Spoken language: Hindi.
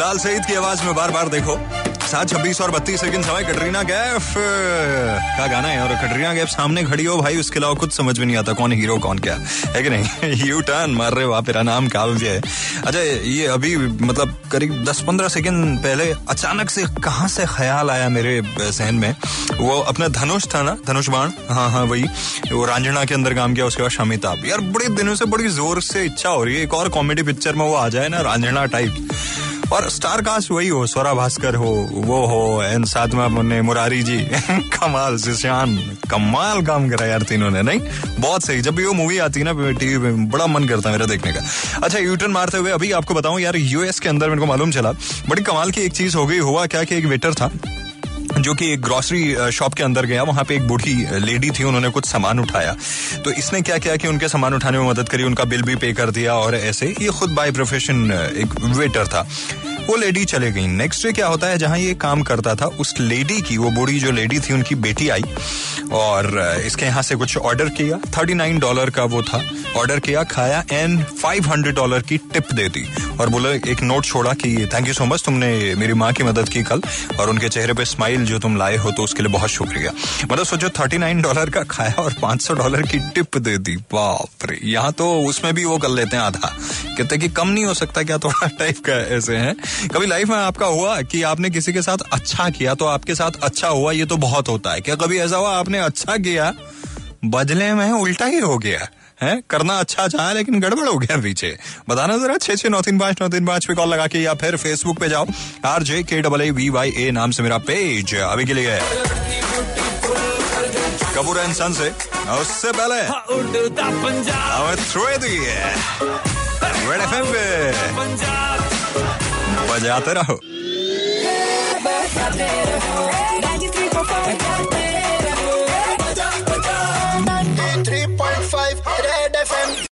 बिलाल सईद की आवाज़ में बार बार देखो। सात, छब्बीस और बत्तीस सेकंड समय, कटरीना कैफ का गाना है और कटरीना कैफ सामने खड़ी हो। भाई, उसके अलावा कुछ समझ में नहीं आता कौन हीरो, कौन क्या। है कि नहीं? यू टर्न मार रहे हो आप मेरा नाम काव्य है। अच्छा ये अभी मतलब करीब दस पंद्रह सेकंड पहले अचानक से कहाँ से ख्याल आया मेरे सहन में? वो अपना धनुष था ना? धनुष बाण? हाँ हाँ वही। वो रांझना के अंदर काम किया, उसके बाद शमिताब यार, बड़े दिनों से बड़ी ज़ोर से इच्छा हो रही है। एक और कॉमेडी पिक्चर में वो आ जाए ना रांझना टाइप और स्टार कास्ट वही हो, स्वरा भास्कर हो, वो हो एंड साथ में अपने मुरारी जी, कमाल जिशान कमाल काम करा यार तीनों ने, नहीं? बहुत सही, जब भी वो मूवी आती है ना टीवी पे बड़ा मन करता है मेरा देखने का। अच्छा यूटर्न मारते हुए अभी आपको बताऊँ यार यूएस के अंदर मेरे को मालूम चला, बड़ी कमाल की एक चीज़ हो गई, हुआ क्या कि एक वेटर था जो कि एक ग्रॉसरी शॉप के अंदर गया, वहाँ पे एक बूढ़ी लेडी थी, उन्होंने कुछ सामान उठाया। तो इसने क्या किया कि उनके सामान उठाने में मदद करी, उनका बिल भी पे कर दिया और ऐसे ये खुद बाय प्रोफेशन एक वेटर था। वो लेडी चले गई। नेक्स्ट डे क्या होता है, जहाँ ये काम करता था, उस लेडी की, वो बूढ़ी जो लेडी थी, उनकी बेटी आई और इसके यहाँ से कुछ ऑर्डर किया। थर्टी नाइन डॉलर का वो था। ऑर्डर किया, खाया एंड फाइव हंड्रेड डॉलर की टिप दे दी। और बोले, एक नोट छोड़ा कि थैंक यू सो मच तुमने मेरी माँ की मदद की कल और उनके चेहरे पे स्माइल जो तुम लाए हो तो उसके लिए बहुत शुक्रिया। मतलब सोचो थर्टी नाइन डॉलर का खाया और पाँच सौ डॉलर की टिप दे दी। बाप रे, यहाँ तो उसमें भी वो कर लेते हैं आधा। कहते कि कम नहीं हो सकता, क्या थोड़ा टाइप का ऐसे है? कभी लाइफ में आपका हुआ कि आपने किसी के साथ अच्छा किया तो आपके साथ अच्छा हुआ ये तो बहुत होता है। क्या कभी ऐसा हुआ आपने अच्छा किया बदले में उल्टा ही हो गया? है? करना अच्छा चाहे लेकिन गड़बड़ हो गया पीछे। बताना जरा छह छह नौ तीन पाँच नौ तीन पाँच पे कॉल लगा के या फिर फेसबुक पे जाओ। R J K double A V Y A नाम से मेरा पेज अभी के लिए कपूर एंड सन से। उससे पहले। रेड एफ़ एम पे। बजाते रहो